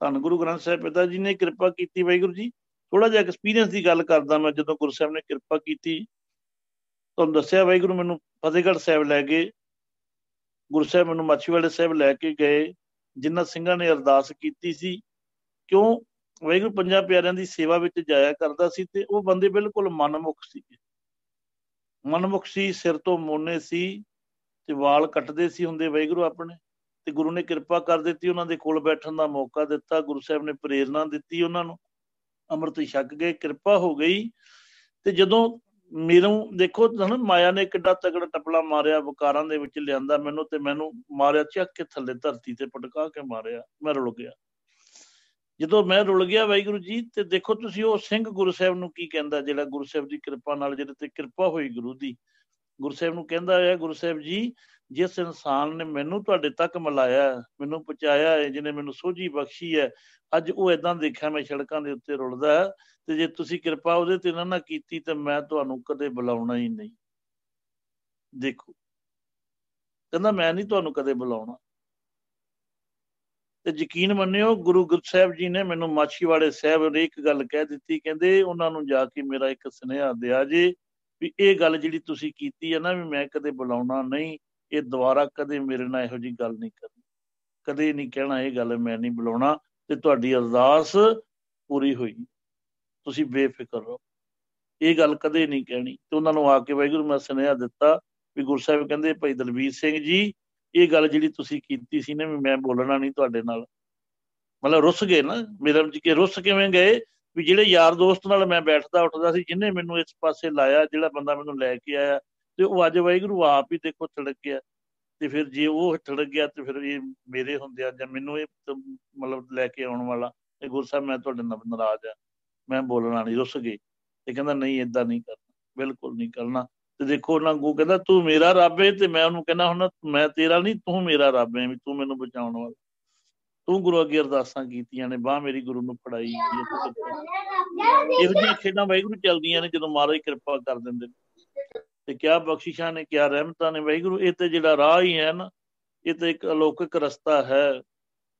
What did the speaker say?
ਧੰਨ ਗੁਰੂ ਗ੍ਰੰਥ ਸਾਹਿਬ ਪਿਤਾ ਜੀ ਨੇ ਕਿਰਪਾ ਕੀਤੀ ਵਾਹਿਗੁਰੂ ਜੀ। ਥੋੜਾ ਜਿਹਾ ਐਕਸਪੀਰੀਅੰਸ ਦੀ ਗੱਲ ਕਰਦਾ ਮੈਂ ਜਦੋਂ ਗੁਰੂ ਸਾਹਿਬ ਨੇ ਕਿਰਪਾ ਕੀਤੀ। ਤੁਹਾਨੂੰ ਦੱਸਿਆ ਵਾਹਿਗੁਰੂ ਮੈਨੂੰ ਫਤਿਹਗੜ੍ਹ ਸਾਹਿਬ ਲੈ ਗਏ। ਗੁਰੂ ਸਾਹਿਬ ਮੈਨੂੰ ਮਾਛੀਵਾੜੇ ਸਾਹਿਬ ਲੈ ਕੇ ਗਏ, ਜਿਨ੍ਹਾਂ ਸਿੰਘਾਂ ਨੇ ਅਰਦਾਸ ਕੀਤੀ ਸੀ। ਕਿਉਂ? ਵਾਹਿਗੁਰੂ ਪੰਜਾਂ ਪਿਆਰਿਆਂ ਦੀ ਸੇਵਾ ਵਿੱਚ ਜਾਇਆ ਕਰਦਾ ਸੀ ਤੇ ਉਹ ਬੰਦੇ ਬਿਲਕੁਲ ਮਨਮੁਖ ਸੀ ਮਨਮੁਖ ਸੀ, ਸਿਰ ਤੋਂ ਮੋਨੇ ਸੀ ਤੇ ਵਾਲ ਕੱਟਦੇ ਸੀ ਹੁੰਦੇ ਵਾਹਿਗੁਰੂ ਆਪਣੇ। ਤੇ ਗੁਰੂ ਨੇ ਕਿਰਪਾ ਕਰ ਦਿੱਤੀ, ਉਹਨਾਂ ਦੇ ਕੋਲ ਬੈਠਣ ਦਾ ਮੌਕਾ ਦਿੱਤਾ, ਗੁਰੂ ਸਾਹਿਬ ਨੇ ਪ੍ਰੇਰਣਾ ਦਿੱਤੀ ਉਹਨਾਂ ਨੂੰ, ਅੰਮ੍ਰਿਤ ਛਕ ਗਏ, ਕਿਰਪਾ ਹੋ ਗਈ ਤੇ ਜਦੋਂ ਮੈਨੂੰ ਦੇਖੋ ਨਾ ਮਾਇਆ ਨੇ ਕਿੱਡਾ ਤਗੜਾ ਟਪਲਾ ਮਾਰਿਆ, ਵਿਕਾਰਾਂ ਦੇ ਵਿੱਚ ਲਿਆਂਦਾ ਮੈਨੂੰ ਤੇ ਮੈਨੂੰ ਮਾਰਿਆ, ਚੱਕ ਕੇ ਥੱਲੇ ਧਰਤੀ ਤੇ ਪਟਕਾ ਕੇ ਮਾਰਿਆ, ਮੈਂ ਰੁਲ ਗਿਆ। ਜਦੋਂ ਮੈਂ ਰੁਲ ਗਿਆ ਵਾਹਿਗੁਰੂ ਜੀ ਤੇ ਦੇਖੋ ਤੁਸੀਂ ਉਹ ਸਿੰਘ ਗੁਰੂ ਸਾਹਿਬ ਨੂੰ ਕੀ ਕਹਿੰਦਾ, ਜਿਹੜਾ ਗੁਰੂ ਸਾਹਿਬ ਦੀ ਕਿਰਪਾ ਨਾਲ ਜਿਹੜੇ ਤੇ ਕਿਰਪਾ ਹੋਈ ਗੁਰੂ ਦੀ ਗੁਰੂ ਸਾਹਿਬ ਨੂੰ ਕਹਿੰਦਾ ਹੈ ਗੁਰੂ ਸਾਹਿਬ ਜੀ, ਜਿਸ ਇਨਸਾਨ ਨੇ ਮੈਨੂੰ ਤੁਹਾਡੇ ਤੱਕ ਮਿਲਾਇਆ, ਮੈਨੂੰ ਪਹੁੰਚਾਇਆ ਹੈ, ਜਿਹਨੇ ਮੈਨੂੰ ਸੋਝੀ ਬਖਸ਼ੀ ਹੈ, ਅੱਜ ਉਹ ਇਦਾਂ ਦੇਖਿਆ, ਮੈਂ ਸੜਕਾਂ ਦੇ ਉੱਤੇ ਰੁਲਦਾ ਤੇ ਜੇ ਤੁਸੀਂ ਕਿਰਪਾ ਉਹਦੇ ਤੇ ਨਾ ਨਾ ਕੀਤੀ, ਤੇ ਮੈਂ ਤੁਹਾਨੂੰ ਕਦੇ ਬੁਲਾਉਣਾ ਹੀ ਨਹੀਂ। ਦੇਖੋ, ਕਹਿੰਦਾ ਮੈਂ ਨਹੀਂ ਤੁਹਾਨੂੰ ਕਦੇ ਬੁਲਾਉਣਾ। ਤੇ ਯਕੀਨ ਮੰਨਿਓ, ਗੁਰੂ ਗੁਰੂ ਸਾਹਿਬ ਜੀ ਨੇ ਮੈਨੂੰ ਮਾਛੀਵਾੜੇ ਸਾਹਿਬ ਨੇ ਇੱਕ ਗੱਲ ਕਹਿ ਦਿੱਤੀ, ਕਹਿੰਦੇ ਉਹਨਾਂ ਨੂੰ ਜਾ ਕੇ ਮੇਰਾ ਇੱਕ ਸੁਨੇਹਾ ਦਿਆ ਜੇ ਵੀ ਇਹ ਗੱਲ ਜਿਹੜੀ ਤੁਸੀਂ ਕੀਤੀ ਹੈ ਨਾ ਵੀ ਮੈਂ ਕਦੇ ਬੁਲਾਉਣਾ ਨਹੀਂ, ਇਹ ਦੁਬਾਰਾ ਕਦੇ ਮੇਰੇ ਨਾਲ ਇਹੋ ਜੀ ਗੱਲ ਨਹੀਂ ਕਰਨੀ। ਕਦੇ ਨਹੀਂ ਕਹਿਣਾ ਇਹ ਗੱਲ ਮੈਂ ਨਹੀਂ ਬੁਲਾਉਣਾ ਤੇ ਤੁਹਾਡੀ ਅਰਦਾਸ ਪੂਰੀ ਹੋਈ। ਤੁਸੀਂ ਬੇਫਿਕਰ ਰਹੋ। ਇਹ ਗੱਲ ਕਦੇ ਨਹੀਂ ਕਹਿਣੀ। ਤੇ ਉਹਨਾਂ ਨੂੰ ਆ ਕੇ ਵਾਹਿਗੁਰੂ ਮੈਂ ਸੁਨੇਹਾ ਦਿੱਤਾ ਵੀ ਗੁਰਸਾਹਿਬ ਕਹਿੰਦੇ, ਭਾਈ ਦਲਵੀਰ ਸਿੰਘ ਜੀ, ਇਹ ਗੱਲ ਜਿਹੜੀ ਤੁਸੀਂ ਕੀਤੀ ਸੀ ਨਾ ਵੀ ਮੈਂ ਬੋਲਣਾ ਨਹੀਂ ਤੁਹਾਡੇ ਨਾਲ। ਮਤਲਬ ਰੁੱਸ ਗਏ ਨਾ। ਮੇਰੇ ਵਿੱਚ ਕਿ ਰੁੱਸ ਕਿਵੇਂ ਗਏ? ਵੀ ਜਿਹੜੇ ਯਾਰ ਦੋਸਤ ਨਾਲ ਮੈਂ ਬੈਠਦਾ, ਉੱਠਦਾ ਸੀ ਜਿਨੇ ਮੈਨੂੰ ਇਸ ਪਾਸੇ ਲਾਇਆ, ਜਿਹੜਾ ਬੰਦਾ ਮੈਨੂੰ ਲੈ ਕੇ ਆਇਆ, ਤੇ ਉਹ ਅੱਜ ਵਾਹਿਗੁਰੂ ਆਪ ਹੀ ਦੇਖੋ ਥੜਕ ਗਿਆ। ਤੇ ਫਿਰ ਜੇ ਉਹ ਥੜਕ ਗਿਆ, ਤੇ ਫਿਰ ਇਹ ਮੇਰੇ ਹੁੰਦੇ ਆ, ਜਾਂ ਮੈਨੂੰ ਇਹ ਮਤਲਬ ਲੈ ਕੇ ਆਉਣ ਵਾਲਾ ਤੇ ਗੁਰੂ ਸਾਹਿਬ, ਮੈਂ ਤੁਹਾਡੇ ਨਾਲ ਨਾਰਾਜ਼ ਆ। ਮੈਂ ਬੋਲਣਾ ਨਹੀਂ, ਰੁੱਸ ਗਏ। ਤੇ ਕਹਿੰਦਾ, ਨਹੀਂ ਇਦਾਂ ਨਹੀਂ ਕਰਨਾ, ਬਿਲਕੁਲ ਨਹੀਂ ਕਰਨਾ। ਤੇ ਦੇਖੋ, ਉਹਨਾਂ ਨੂੰ ਕਹਿੰਦਾ, ਤੂੰ ਮੇਰਾ ਰੱਬ ਹੈ ਤੇ ਮੈਂ ਉਹਨੂੰ ਕਹਿੰਦਾ, ਹੁਣ ਮੈਂ ਤੇਰਾ ਨਹੀਂ, ਤੂੰ ਮੇਰਾ ਰੱਬ ਹੈ ਵੀ ਤੂੰ ਮੈਨੂੰ ਬਚਾਉਣ ਵਾਲਾ। ਤੂੰ ਗੁਰੂ ਅੱਗੇ ਅਰਦਾਸਾਂ ਕੀਤੀਆਂ ਨੇ, ਬਾਹ ਮੇਰੀ ਗੁਰੂ ਨੂੰ ਫੜਾਈ ਇਹੋ ਜਿਹੀਆਂ ਖੇਡਾਂ ਵਾਹਿਗੁਰੂ ਚੱਲਦੀਆਂ ਨੇ, ਜਦੋਂ ਮਹਾਰਾਜ ਕਿਰਪਾ ਕਰ ਦਿੰਦੇ ਨੇ। ਤੇ ਕਿਆ ਬਖਸ਼ਿਸ਼ਾਂ ਨੇ, ਕਿਆ ਰਹਿਮਤਾਂ ਨੇ। ਵਾਹਿਗੁਰੂ, ਇਹ ਤੇ ਜਿਹੜਾ ਰਾਹ ਹੀ ਹੈ ਨਾ, ਇਹ ਤੇ ਇੱਕ ਅਲੌਕਿਕ ਰਸਤਾ ਹੈ।